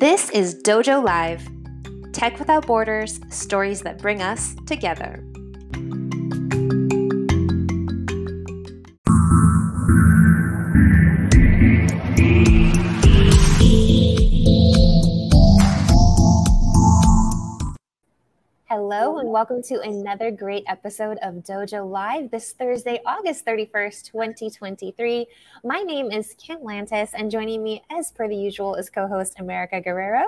This is Dojo Live Tech Without Borders, stories that bring us together. Welcome to another great episode of Dojo Live this Thursday, August 31st, 2023. My name is Kim Lantis, and joining me, as per the usual, is co host America Guerrero.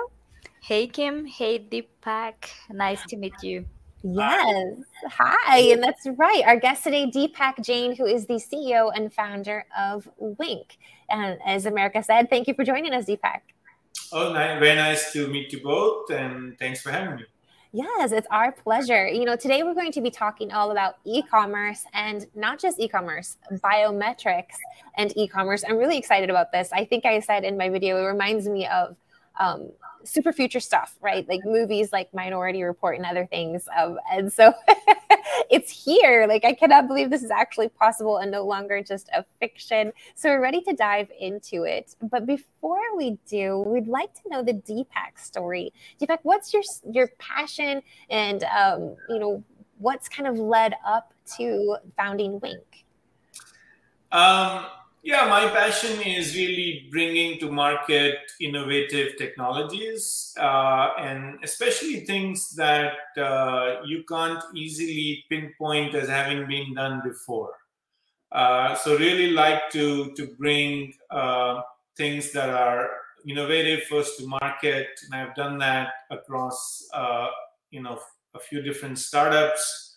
Hey, Kim. Hey, Deepak. Nice to meet you. Yes. Hi. And that's right. Our guest today, Deepak Jain, who is the CEO and founder of Wink. And as America said, thank you for joining us, Deepak. Oh, very nice to meet you both. And thanks for having me. Yes, it's our pleasure. You know, today we're going to be talking all about e commerce and not just e commerce, biometrics and e commerce. I'm really excited about this. I think I said in my video, it reminds me of um, super future stuff, right? Like movies like Minority Report and other things. Um, and so it's here. Like, I cannot believe this is actually possible and no longer just a fiction. So, we're ready to dive into it. But before we do, we'd like to know the Deepak story. Deepak, what's your your passion and, um, you know, what's kind of led up to founding Wink? Um, yeah, my passion is really bringing to market innovative technologies uh, and especially things that uh, you can't easily pinpoint as having been done before. Uh, so really like to to bring uh, things that are innovative first to market, and I've done that across uh, you know a few different startups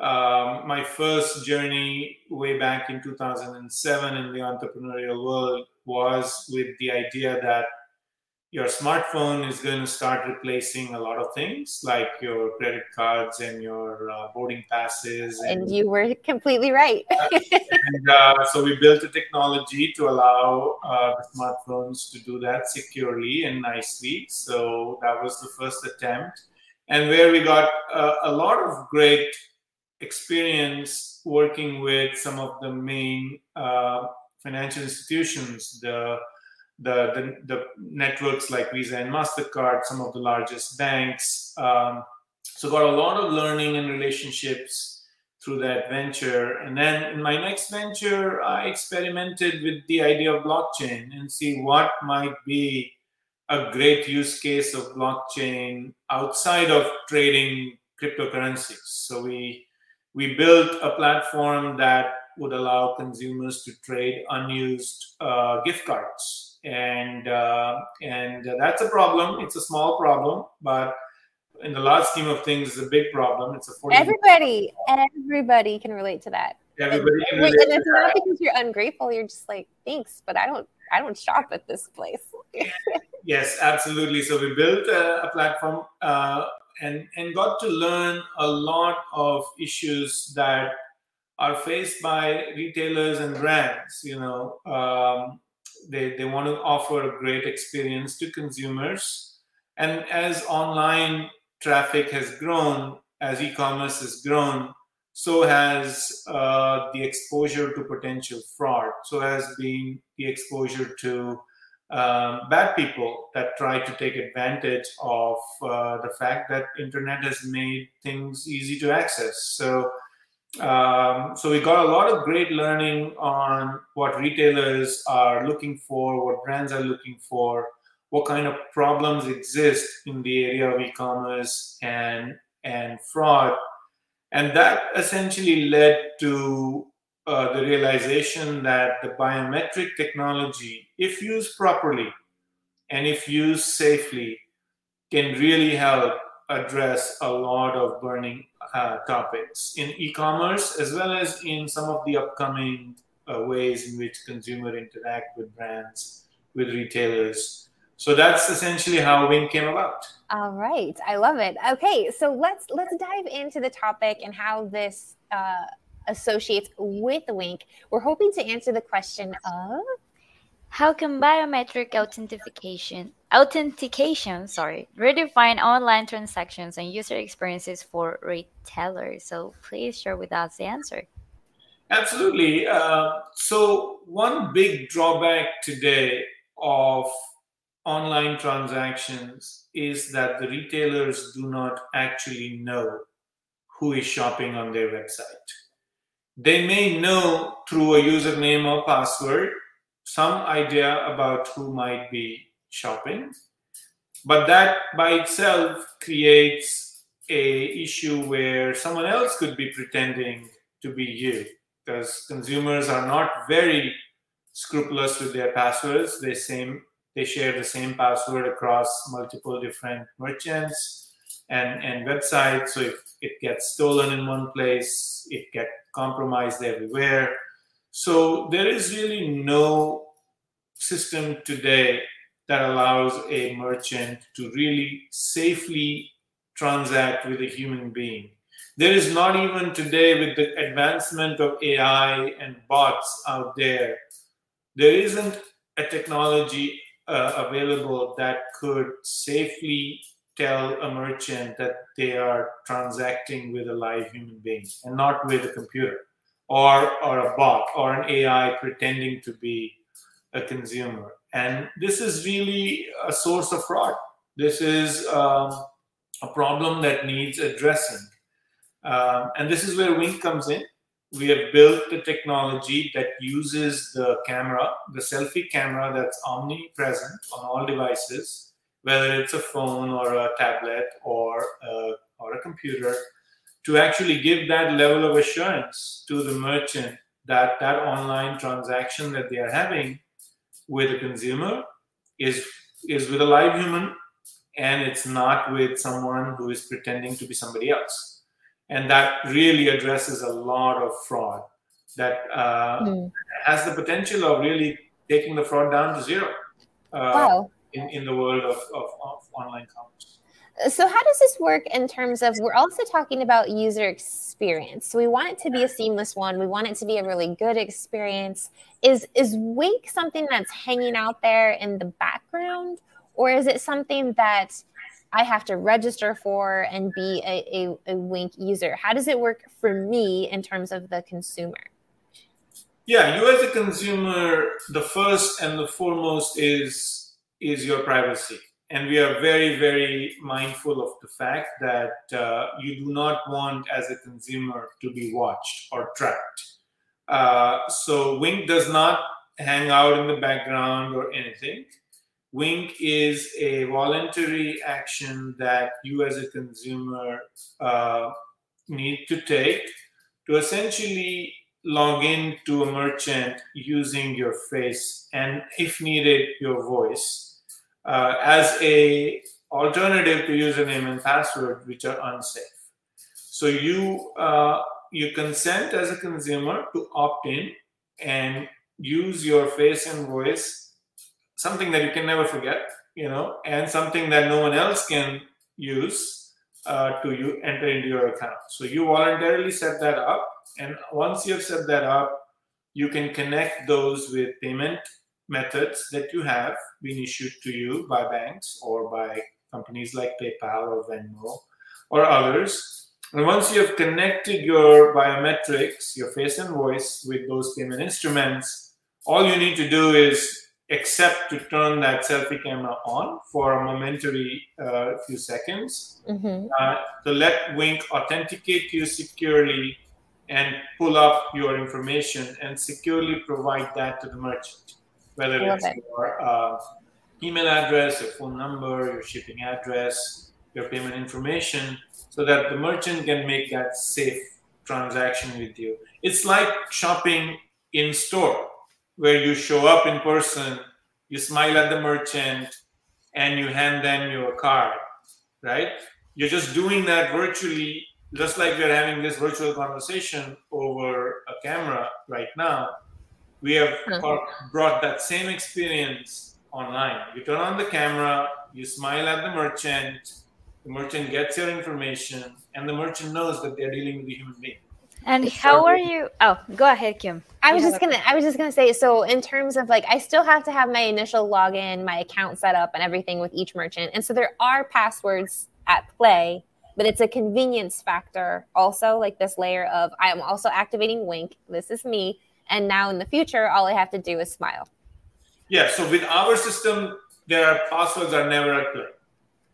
um, my first journey way back in 2007 in the entrepreneurial world was with the idea that your smartphone is going to start replacing a lot of things like your credit cards and your uh, boarding passes. And, and, you were completely right. and uh, so we built a technology to allow uh, smartphones to do that securely and nicely. So that was the first attempt. And where we got uh, a lot of great experience working with some of the main uh, financial institutions, the, the, the, the, networks like Visa and MasterCard, some of the largest banks. Um, so got a lot of learning and relationships through that venture. And then in my next venture, I experimented with the idea of blockchain and see what might be a great use case of blockchain outside of trading cryptocurrencies. So we we built a platform that would allow consumers to trade unused uh, gift cards, and uh, and that's a problem. It's a small problem, but in the large scheme of things, it's a big problem. It's a 40 everybody, everybody can relate to that. Everybody and, and it's not because you're ungrateful. You're just like, thanks, but I don't. I don't shop at this place. yes, absolutely. So we built a, a platform uh, and and got to learn a lot of issues that are faced by retailers and brands. You know, um, they they want to offer a great experience to consumers, and as online traffic has grown, as e-commerce has grown, so has uh, the exposure to potential fraud. So has been the exposure to um, bad people that try to take advantage of uh, the fact that internet has made things easy to access. So um, so we got a lot of great learning on what retailers are looking for what brands are looking for what kind of problems exist in the area of e-commerce and and fraud. And that essentially led to uh, the realization that the biometric technology, if used properly and if used safely, can really help address a lot of burning uh, topics in e-commerce as well as in some of the upcoming uh, ways in which consumer interact with brands, with retailers. So that's essentially how Wink came about. All right, I love it. Okay, so let's let's dive into the topic and how this uh, associates with Wink, we're hoping to answer the question of how can biometric authentication authentication sorry redefine online transactions and user experiences for retailers? So please share with us the answer. Absolutely. Uh, so one big drawback today of online transactions is that the retailers do not actually know who is shopping on their website. They may know through a username or password some idea about who might be shopping, but that by itself creates a issue where someone else could be pretending to be you because consumers are not very scrupulous with their passwords. They same they share the same password across multiple different merchants and, and websites. So if it gets stolen in one place, it gets compromised everywhere. So there is really no system today that allows a merchant to really safely transact with a human being. There is not even today, with the advancement of AI and bots out there, there isn't a technology uh, available that could safely tell a merchant that they are transacting with a live human being and not with a computer or, or a bot or an AI pretending to be a consumer. And this is really a source of fraud. This is um, a problem that needs addressing. Um, and this is where Wink comes in. We have built the technology that uses the camera, the selfie camera that's omnipresent on all devices, whether it's a phone or a tablet or a, or a computer, to actually give that level of assurance to the merchant that that online transaction that they are having with a consumer is is with a live human and it's not with someone who is pretending to be somebody else and that really addresses a lot of fraud that uh, mm. has the potential of really taking the fraud down to zero uh, wow. In, in the world of, of, of online commerce. So how does this work in terms of we're also talking about user experience. So we want it to be a seamless one. We want it to be a really good experience. Is is wink something that's hanging out there in the background? Or is it something that i have to register for and be a, a, a wink user? How does it work for me in terms of the consumer? Yeah you as a consumer the first and the foremost is is your privacy. And we are very very mindful of the fact that uh, you do not want as a consumer to be watched or tracked. Uh, so wink does not hang out in the background or anything. Wink is a voluntary action that you as a consumer uh, need to take to essentially log in to a merchant using your face and if needed your voice uh, as a alternative to username and password, which are unsafe. So you uh, you consent as a consumer to opt in and use your face and voice, something that you can never forget, you know, and something that no one else can use uh, to you enter into your account. So you voluntarily set that up, and once you have set that up, you can connect those with payment methods that you have been issued to you by banks or by companies like PayPal or Venmo or others. And once you have connected your biometrics, your face and voice with those payment instruments, all you need to do is accept to turn that selfie camera on for a momentary uh, few seconds mm-hmm. uh, to let Wink authenticate you securely and pull up your information and securely provide that to the merchant whether it's it. your uh, email address, your phone number, your shipping address, your payment information, so that the merchant can make that safe transaction with you. It's like shopping in store, where you show up in person, you smile at the merchant, and you hand them your card, right? You're just doing that virtually, just like we're having this virtual conversation over a camera right now we have brought that same experience online. You turn on the camera, you smile at the merchant, the merchant gets your information, and the merchant knows that they're dealing with a human being. And how are you? Oh, go ahead, Kim. I was just gonna. I was just gonna say. So, in terms of like, I still have to have my initial login, my account set up, and everything with each merchant. And so there are passwords at play, but it's a convenience factor also. Like this layer of I am also activating Wink. This is me and now in the future, all I have to do is smile. Yeah. So with our system, their passwords are never at play.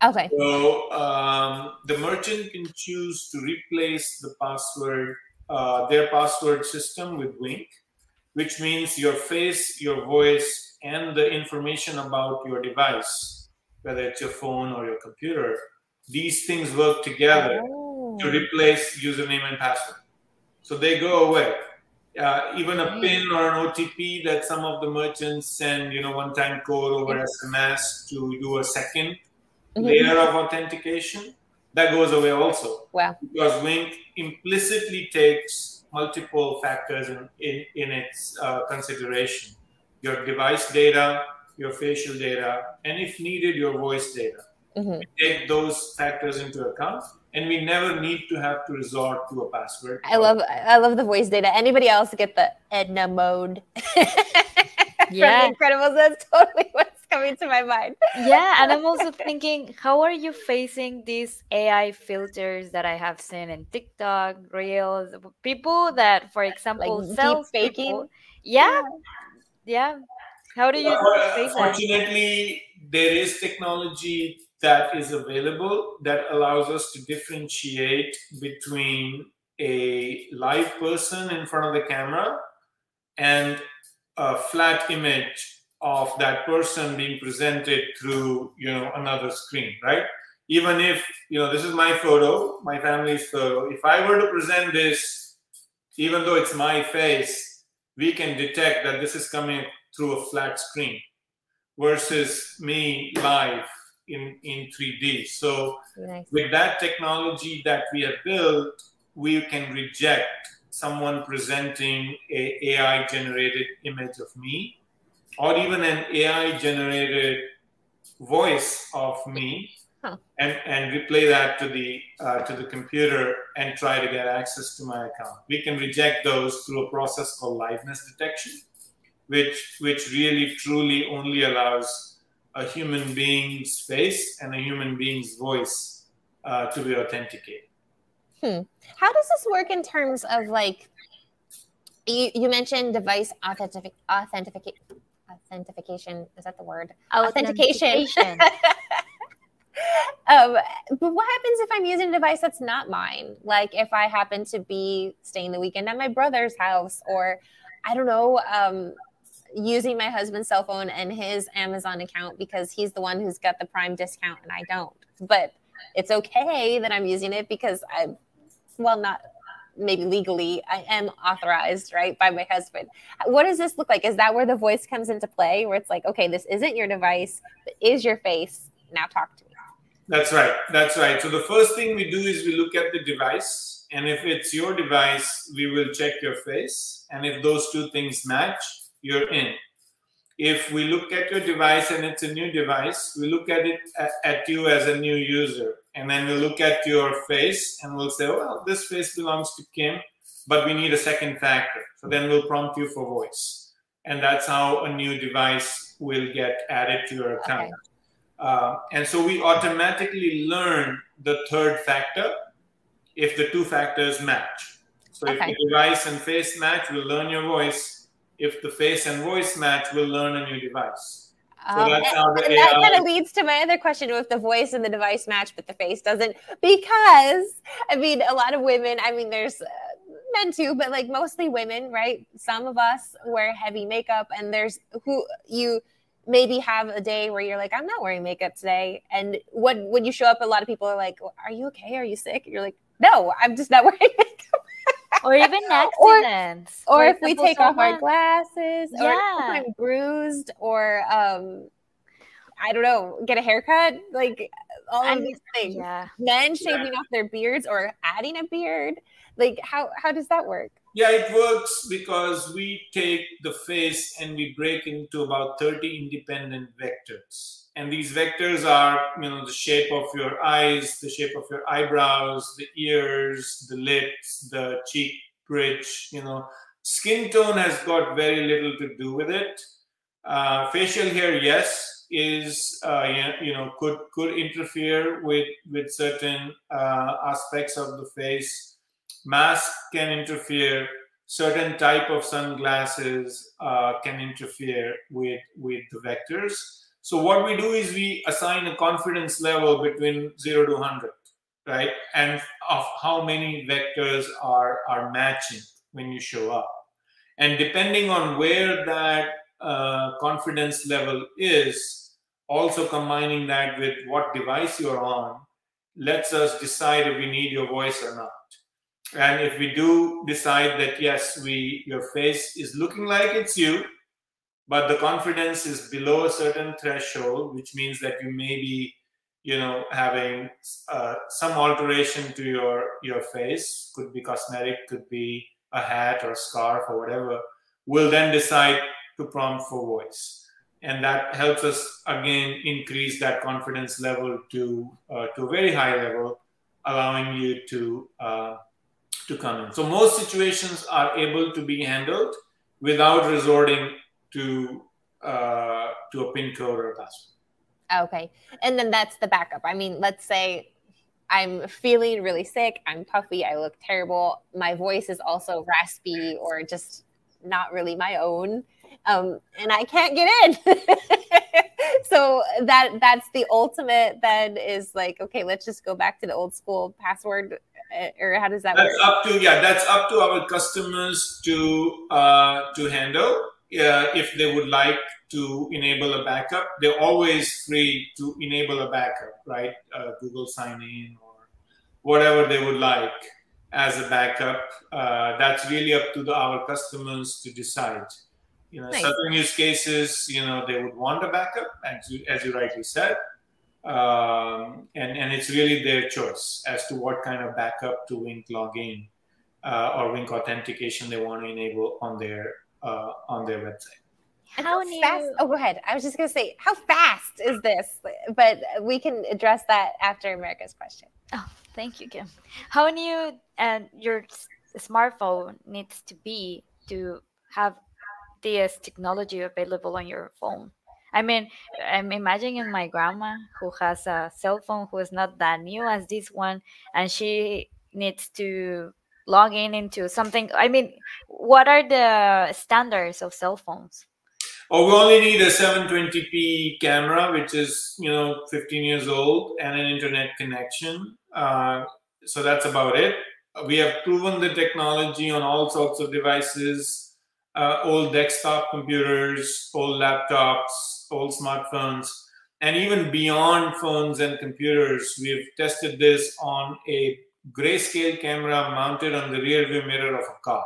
Okay. So um, the merchant can choose to replace the password, uh, their password system with Wink, which means your face, your voice, and the information about your device, whether it's your phone or your computer, these things work together Oh. to replace username and password. So they go away. Uh, even a PIN or an OTP that some of the merchants send, you know, one-time code over SMS to do a 2nd Mhm. layer of authentication, that goes away also Wow. because Wink implicitly takes multiple factors in, in, in its uh, consideration your device data, your facial data, and if needed, your voice data. Mhm. Take those factors into account, and we never need to have to resort to a password. I love I love the voice data. Anybody else get the Edna mode? Yeah. From Incredibles. That's totally what's coming to my mind. Yeah, and I'm also thinking, how are you facing these AI filters that I have seen in TikTok, Reels, people that, for example, deep sell faking? Yeah, yeah. How do you Well, face that? Fortunately, there is technology that is available that allows us to differentiate between a live person in front of the camera and a flat image of that person being presented through you know another screen right? Even if you know this is my photo my family's photo. If i were to present this even though it's my face we can detect that this is coming through a flat screen versus me live in in 3d so Nice. with that technology that we have built, we can reject someone presenting a AI generated image of me or even an AI generated voice of me Huh. and, and replay that to the uh, to the computer and try to get access to my account. We can reject those through a process called liveness detection, which which really truly only allows a human being's face and a human being's voice uh, to be authenticated. How does this work in terms of like you, you mentioned device authentic authentication authentication is that the word Authentication. Authentication. um but what happens if i'm using a device that's not mine like if i happen to be staying the weekend at my brother's house or i don't know um using my husband's cell phone and his amazon account because he's the one who's got the prime discount and i don't. But it's okay that i'm using it because i well not maybe legally i am authorized right by my husband. What does this look like? Is that where the voice comes into play where it's like okay this isn't your device but is your face now talk to me. That's right. That's right. So the first thing we do is we look at the device, and if it's your device, we will check your face, and if those two things match, you're in. If we look at your device and it's a new device, we look at it at, you as a new user, and then we look at your face and we'll say, well, this face belongs to Kim, but we need a second factor. So then we'll prompt you for voice, and that's how a new device will get added to your account. Okay. Uh, and so we automatically learn the third factor if the two factors match. So Okay. if the device and face match, we'll learn your voice. If the face and voice match, we'll learn a new device. So Um, and- and that kind of leads to my other question if the voice and the device match but the face doesn't. Because i mean a lot of women i mean there's uh, men too but like mostly women right? Some of us wear heavy makeup and there's who you maybe have a day where you're like i'm not wearing makeup today. And when when you show up a lot of people are like are you okay? Are you sick? You're like no i'm just not wearing makeup or even Or- accidents. or For if we take off our glasses or Yeah. if I'm bruised or um I don't know, get a haircut, like all I of mean, these things. Yeah. Men shaving off their beards or adding a beard. Like how how does that work? Yeah, it works because we take the face and we break into about 30 independent vectors. And these vectors are, you know, the shape of your eyes, the shape of your eyebrows, the ears, the lips, the cheek bridge, you know. Skin tone has got very little to do with it. Uh, facial hair, yes, is uh, you- know could could interfere with with certain uh, aspects of the face mask can interfere certain type of sunglasses uh, can interfere with with the vectors So what we do is we assign a confidence level between zero to 100, right? And of how many vectors are, are matching when you show up. And depending on where that uh, confidence level is, also combining that with what device you're on, lets us decide if we need your voice or not. And if we do decide that yes, we your face is looking like it's you, but the confidence is below a certain threshold, which means that you may be, you know, having uh, some alteration to your your face, could be cosmetic, could be a hat or a scarf or whatever. We'll then decide to prompt for voice and that helps us again increase that confidence level to uh, to a very high level, allowing you to uh, to come in. So most situations are able to be handled without resorting to uh, to a pin code or a password. Okay, and then that's the backup. I mean, let's say I'm feeling really sick, I'm puffy, I look terrible, my voice is also raspy or just not really my own um, and I can't get in. so that that's the ultimate. Then is like, okay, let's just go back to the old school password, or how does that? That's work? up to yeah. That's up to our customers to uh, to handle. Uh, if they would like to enable a backup, they're always free to enable a backup, right? Uh, Google sign in or whatever they would like as a backup. Uh, that's really up to the, our customers to decide. You know, nice. certain use cases, you know, they would want a backup, as you, as you rightly said, um, and and it's really their choice as to what kind of backup to Wink login uh, or Wink authentication they want to enable on their uh, on their website. And how fast? Oh, go ahead. I was just going to say, how fast is this? But we can address that after America's question. Oh, thank you, Kim. How new and your smartphone needs to be to have this technology available on your phone. I mean, I'm imagining my grandma who has a cell phone who is not that new as this one, and she needs to log in into something. I mean, what are the standards of cell phones? Oh, we only need a 720p camera, which is you know 15 years old, and an internet connection. Uh, so that's about it. We have proven the technology on all sorts of devices uh, old desktop computers, old laptops, old smartphones, and even beyond phones and computers. We've tested this on a grayscale camera mounted on the rear view mirror of a car.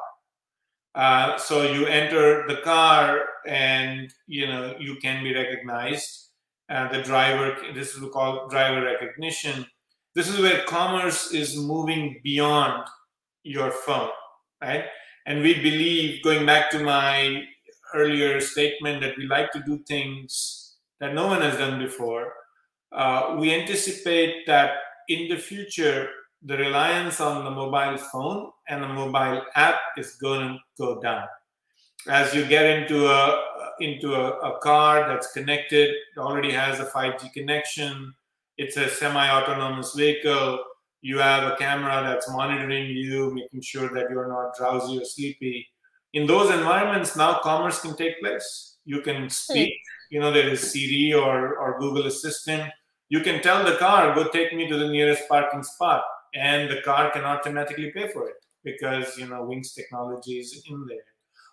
Uh, so you enter the car and you know you can be recognized. Uh, the driver, this is called driver recognition. This is where commerce is moving beyond your phone, right? And we believe, going back to my earlier statement, that we like to do things that no one has done before. Uh, we anticipate that in the future, the reliance on the mobile phone and the mobile app is going to go down. As you get into a into a, a car that's connected, already has a 5G connection, it's a semi-autonomous vehicle you have a camera that's monitoring you, making sure that you're not drowsy or sleepy. In those environments, now commerce can take place. You can speak, you know, there is Siri or, or Google Assistant. You can tell the car, go take me to the nearest parking spot, and the car can automatically pay for it because, you know, Wink's technology is in there.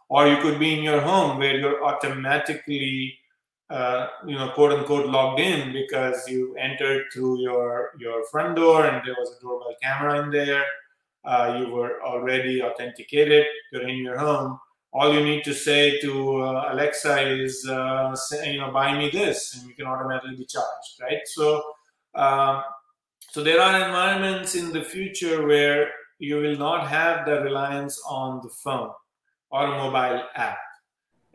Or you could be in your home where you're automatically uh, you know, quote unquote, logged in because you entered through your your front door and there was a doorbell camera in there. Uh, you were already authenticated. You're in your home. All you need to say to uh, Alexa is, uh, say, you know, buy me this, and you can automatically be charged, right? So, um, so there are environments in the future where you will not have the reliance on the phone or a mobile app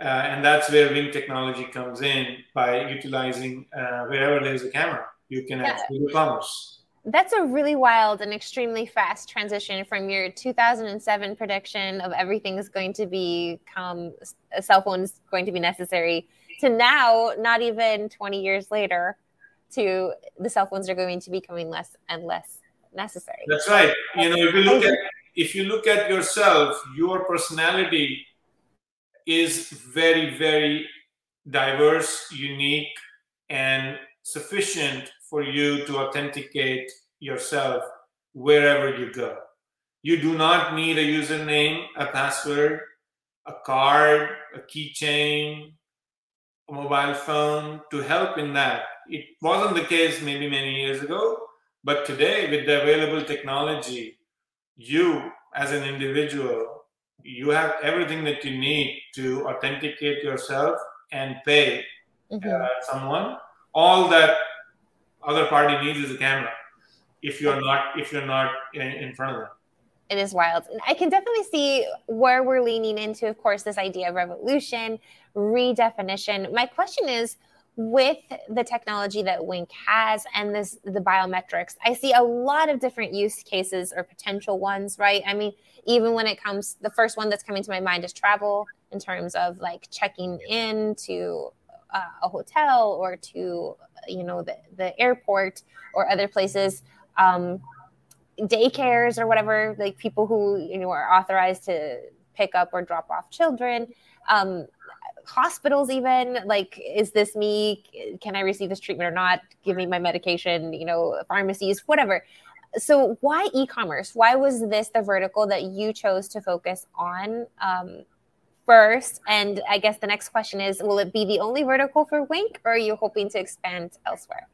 uh, and that's where Wink technology comes in by utilizing uh, wherever there's a camera, you can yeah. actually do commerce. That's a really wild and extremely fast transition from your 2007 prediction of everything is going to become a cell phone is going to be necessary to now, not even 20 years later, to the cell phones are going to be becoming less and less necessary. That's right. You know, if you look at if you look at yourself, your personality is very, very diverse, unique, and sufficient for you to authenticate yourself wherever you go. You do not need a username, a password, a card, a keychain, a mobile phone to help in that. It wasn't the case maybe many years ago, but today with the available technology, you as an individual, you have everything that you need to authenticate yourself and pay mm-hmm. uh, someone. All that other party needs is a camera. If you're not, if you're not in, in front of them it is wild. I can definitely see where we're leaning into, of course, this idea of revolution, redefinition. My question is with the technology that Wink has and this the biometrics, I see a lot of different use cases or potential ones, right? I mean, even when it comes, the first one that's coming to my mind is travel in terms of like checking in to uh, a hotel or to you know the, the airport or other places. Um, daycares or whatever, like people who you know are authorized to pick up or drop off children. Um, hospitals even like is this me can i receive this treatment or not give me my medication you know pharmacies whatever so why e-commerce why was this the vertical that you chose to focus on um, first and i guess the next question is will it be the only vertical for wink or are you hoping to expand elsewhere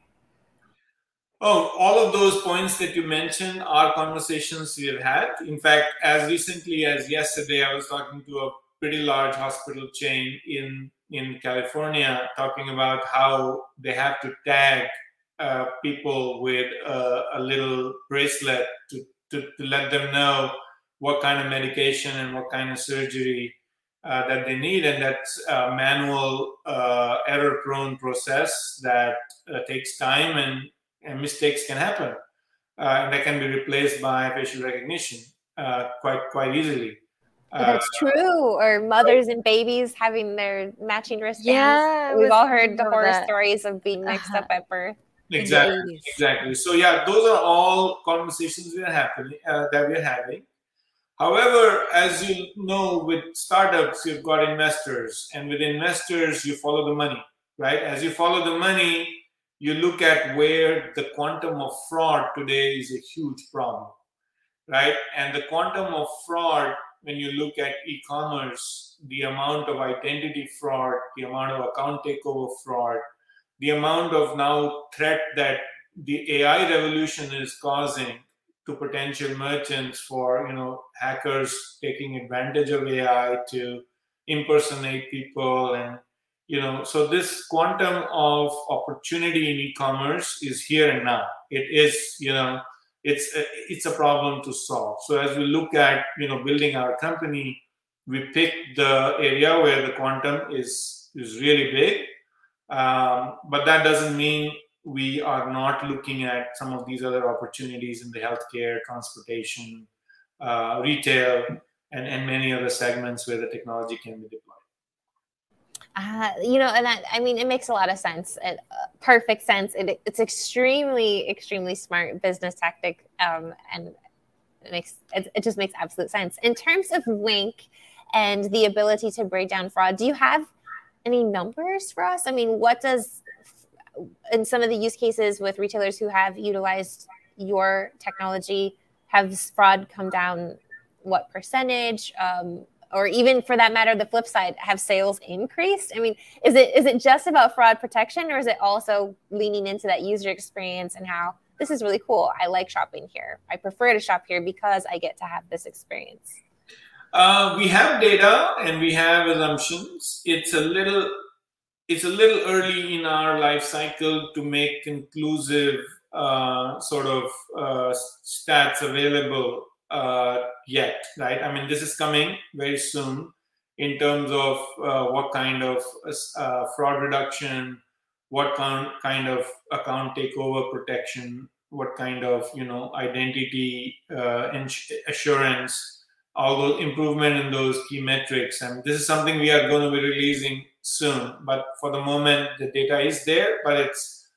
Oh, all of those points that you mentioned are conversations we have had. In fact, as recently as yesterday, I was talking to a pretty large hospital chain in in California, talking about how they have to tag uh, people with a, a, little bracelet to, to, to let them know what kind of medication and what kind of surgery uh, that they need, and that's a manual, uh, error-prone process that uh, takes time and and mistakes can happen, uh, and that can be replaced by facial recognition uh, quite quite easily. That's true. Or mothers and babies having their matching wristbands. Yeah, we've all heard the horror that. stories of being mixed uh-huh. up at birth. Exactly, exactly. So yeah, those are all conversations we are happening uh, that we're having. However, as you know, with startups, you've got investors, and with investors, you follow the money, right? As you follow the money, you look at where the quantum of fraud today is a huge problem, right? And the quantum of fraud, when you look at e commerce, the amount of identity fraud, the amount of account takeover fraud, the amount of now threat that the AI revolution is causing to potential merchants for you know hackers taking advantage of AI to impersonate people and you know so this quantum of opportunity in e-commerce is here and now. It is you know it's a, it's a problem to solve. So as we look at you know building our company we pick the area where the quantum is is really big. Um, but that doesn't mean we are not looking at some of these other opportunities in the healthcare transportation uh, retail and, and many other segments where the technology can be deployed uh, you know, and that, I mean, it makes a lot of sense, it, uh, perfect sense. It, it's extremely, extremely smart business tactic, um, and it makes it, it just makes absolute sense. In terms of Wink and the ability to break down fraud, do you have any numbers for us? I mean, what does in some of the use cases with retailers who have utilized your technology have fraud come down? What percentage? Um, or even for that matter the flip side have sales increased i mean is it is it just about fraud protection or is it also leaning into that user experience and how this is really cool i like shopping here i prefer to shop here because i get to have this experience uh, we have data and we have assumptions it's a little it's a little early in our life cycle to make conclusive uh, sort of uh, stats available uh, yet, right? I mean, this is coming very soon in terms of uh, what kind of uh, fraud reduction, what kind kind of account takeover protection, what kind of you know identity uh, assurance, all those improvement in those key metrics. And this is something we are going to be releasing soon. But for the moment, the data is there, but it's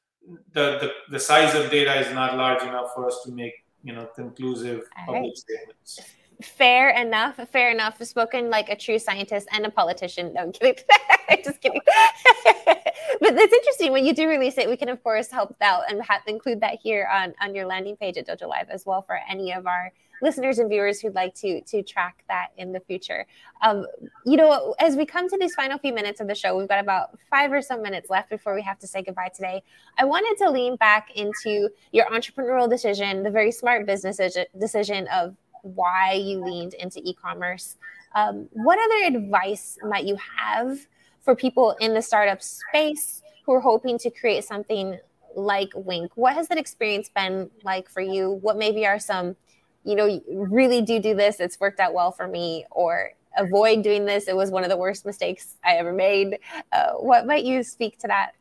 the, the, the size of data is not large enough for us to make you know conclusive public statements fair enough fair enough spoken like a true scientist and a politician no i'm kidding just kidding but it's interesting when you do release it. We can of course help out and have, include that here on on your landing page at Dojo Live as well for any of our listeners and viewers who'd like to to track that in the future. Um, you know, as we come to these final few minutes of the show, we've got about five or so minutes left before we have to say goodbye today. I wanted to lean back into your entrepreneurial decision, the very smart business decision of why you leaned into e-commerce. Um, what other advice might you have for people in the startup space who are hoping to create something like Wink? What has that experience been like for you? What maybe are some you know, really do do this. It's worked out well for me, or avoid doing this. It was one of the worst mistakes I ever made. Uh, what might you speak to that?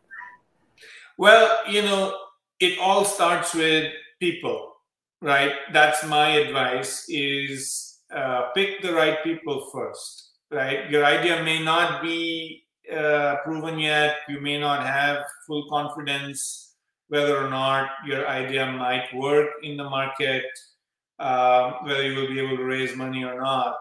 Well, you know, it all starts with people, right? That's my advice: is uh, pick the right people first, right? Your idea may not be uh, proven yet. You may not have full confidence whether or not your idea might work in the market um, whether you will be able to raise money or not.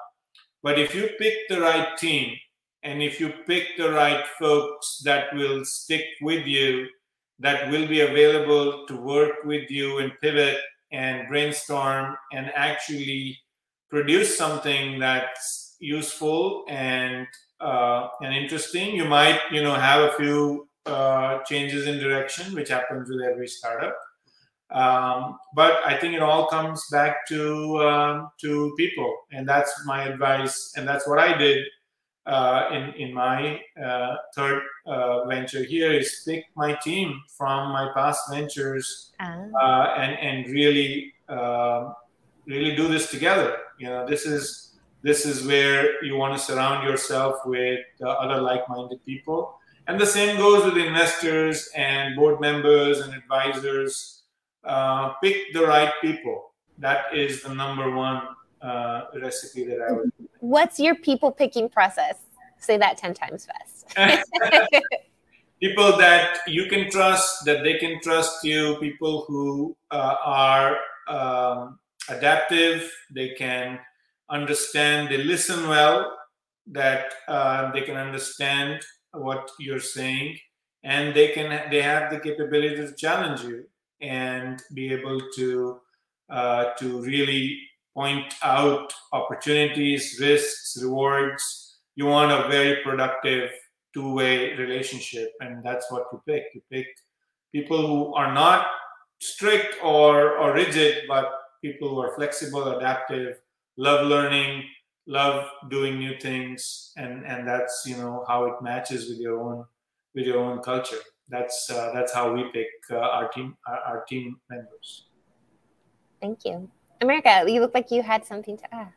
But if you pick the right team and if you pick the right folks that will stick with you, that will be available to work with you and pivot and brainstorm and actually produce something that's useful and uh, and interesting, you might you know have a few uh, changes in direction, which happens with every startup. Um, but I think it all comes back to um, to people, and that's my advice, and that's what I did in in my uh, third uh, venture here is pick my team from my past ventures uh, and and really um, really do this together. You know, this is this is where you want to surround yourself with uh, other like-minded people, and the same goes with investors and board members and advisors uh, pick the right people. That is the number one uh, recipe that I would. What's your people picking process? Say that 10 times fast. people that you can trust, that they can trust you, people who uh, are um, adaptive, they can understand, they listen well, that uh, they can understand what you're saying, and they can they have the capability to challenge you and be able to uh, to really point out opportunities, risks, rewards. You want a very productive two-way relationship, and that's what you pick. You pick people who are not strict or, or rigid, but people who are flexible, adaptive, love learning, love doing new things, and and that's you know how it matches with your own with your own culture that's uh, that's how we pick uh, our team our, our, team members. Thank you, America. You look like you had something to ask.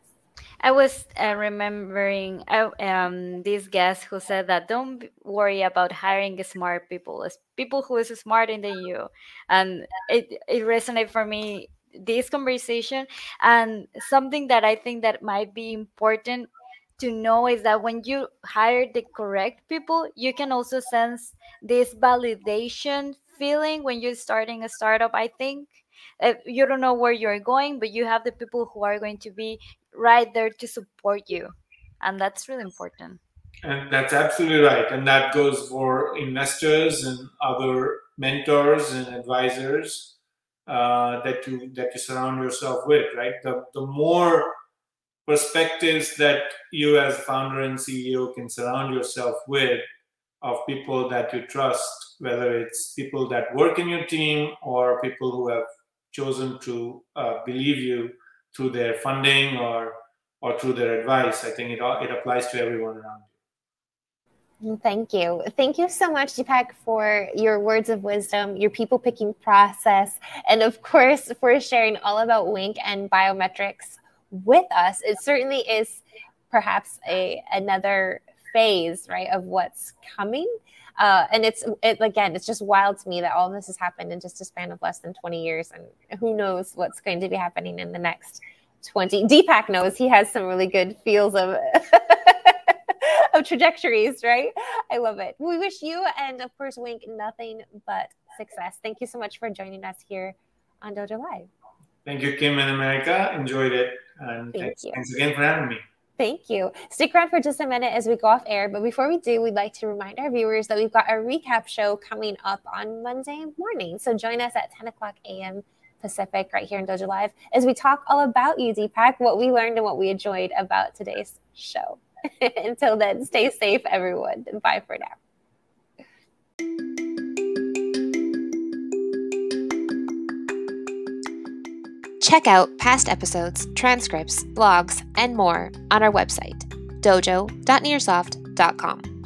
I was uh, remembering uh, um, this guest who said that don't worry about hiring smart people, people who is smarter than you, and it it resonated for me this conversation and something that I think that might be important to know is that when you hire the correct people, you can also sense this validation feeling when you're starting a startup. I think uh, you don't know where you're going, but you have the people who are going to be right there to support you. And that's really important. And that's absolutely right. And that goes for investors and other mentors and advisors uh, that you that you surround yourself with, right? The, the more perspectives that you as founder and CEO can surround yourself with of people that you trust, whether it's people that work in your team or people who have chosen to uh, believe you through their funding or or through their advice. I think it all, it applies to everyone around you. Thank you. Thank you so much, Deepak, for your words of wisdom, your people picking process, and of course, for sharing all about Wink and biometrics with us. It certainly is perhaps a another phase, right, of what's coming. Uh, and it's it, again, it's just wild to me that all this has happened in just a span of less than 20 years, and who knows what's going to be happening in the next 20. Deepak knows he has some really good feels of of trajectories, right? I love it. We wish you and of course Wink nothing but success. Thank you so much for joining us here on Dojo Live. Thank you, Kim and America. Enjoyed it. And Thank thanks, thanks again for having me. Thank you. Stick around for just a minute as we go off air. But before we do, we'd like to remind our viewers that we've got a recap show coming up on Monday morning. So join us at 10 o'clock a.m. Pacific right here in Dojo Live as we talk all about you, Deepak, what we learned and what we enjoyed about today's show. Until then, stay safe, everyone. Bye for now. Check out past episodes, transcripts, blogs, and more on our website, dojo.nearsoft.com.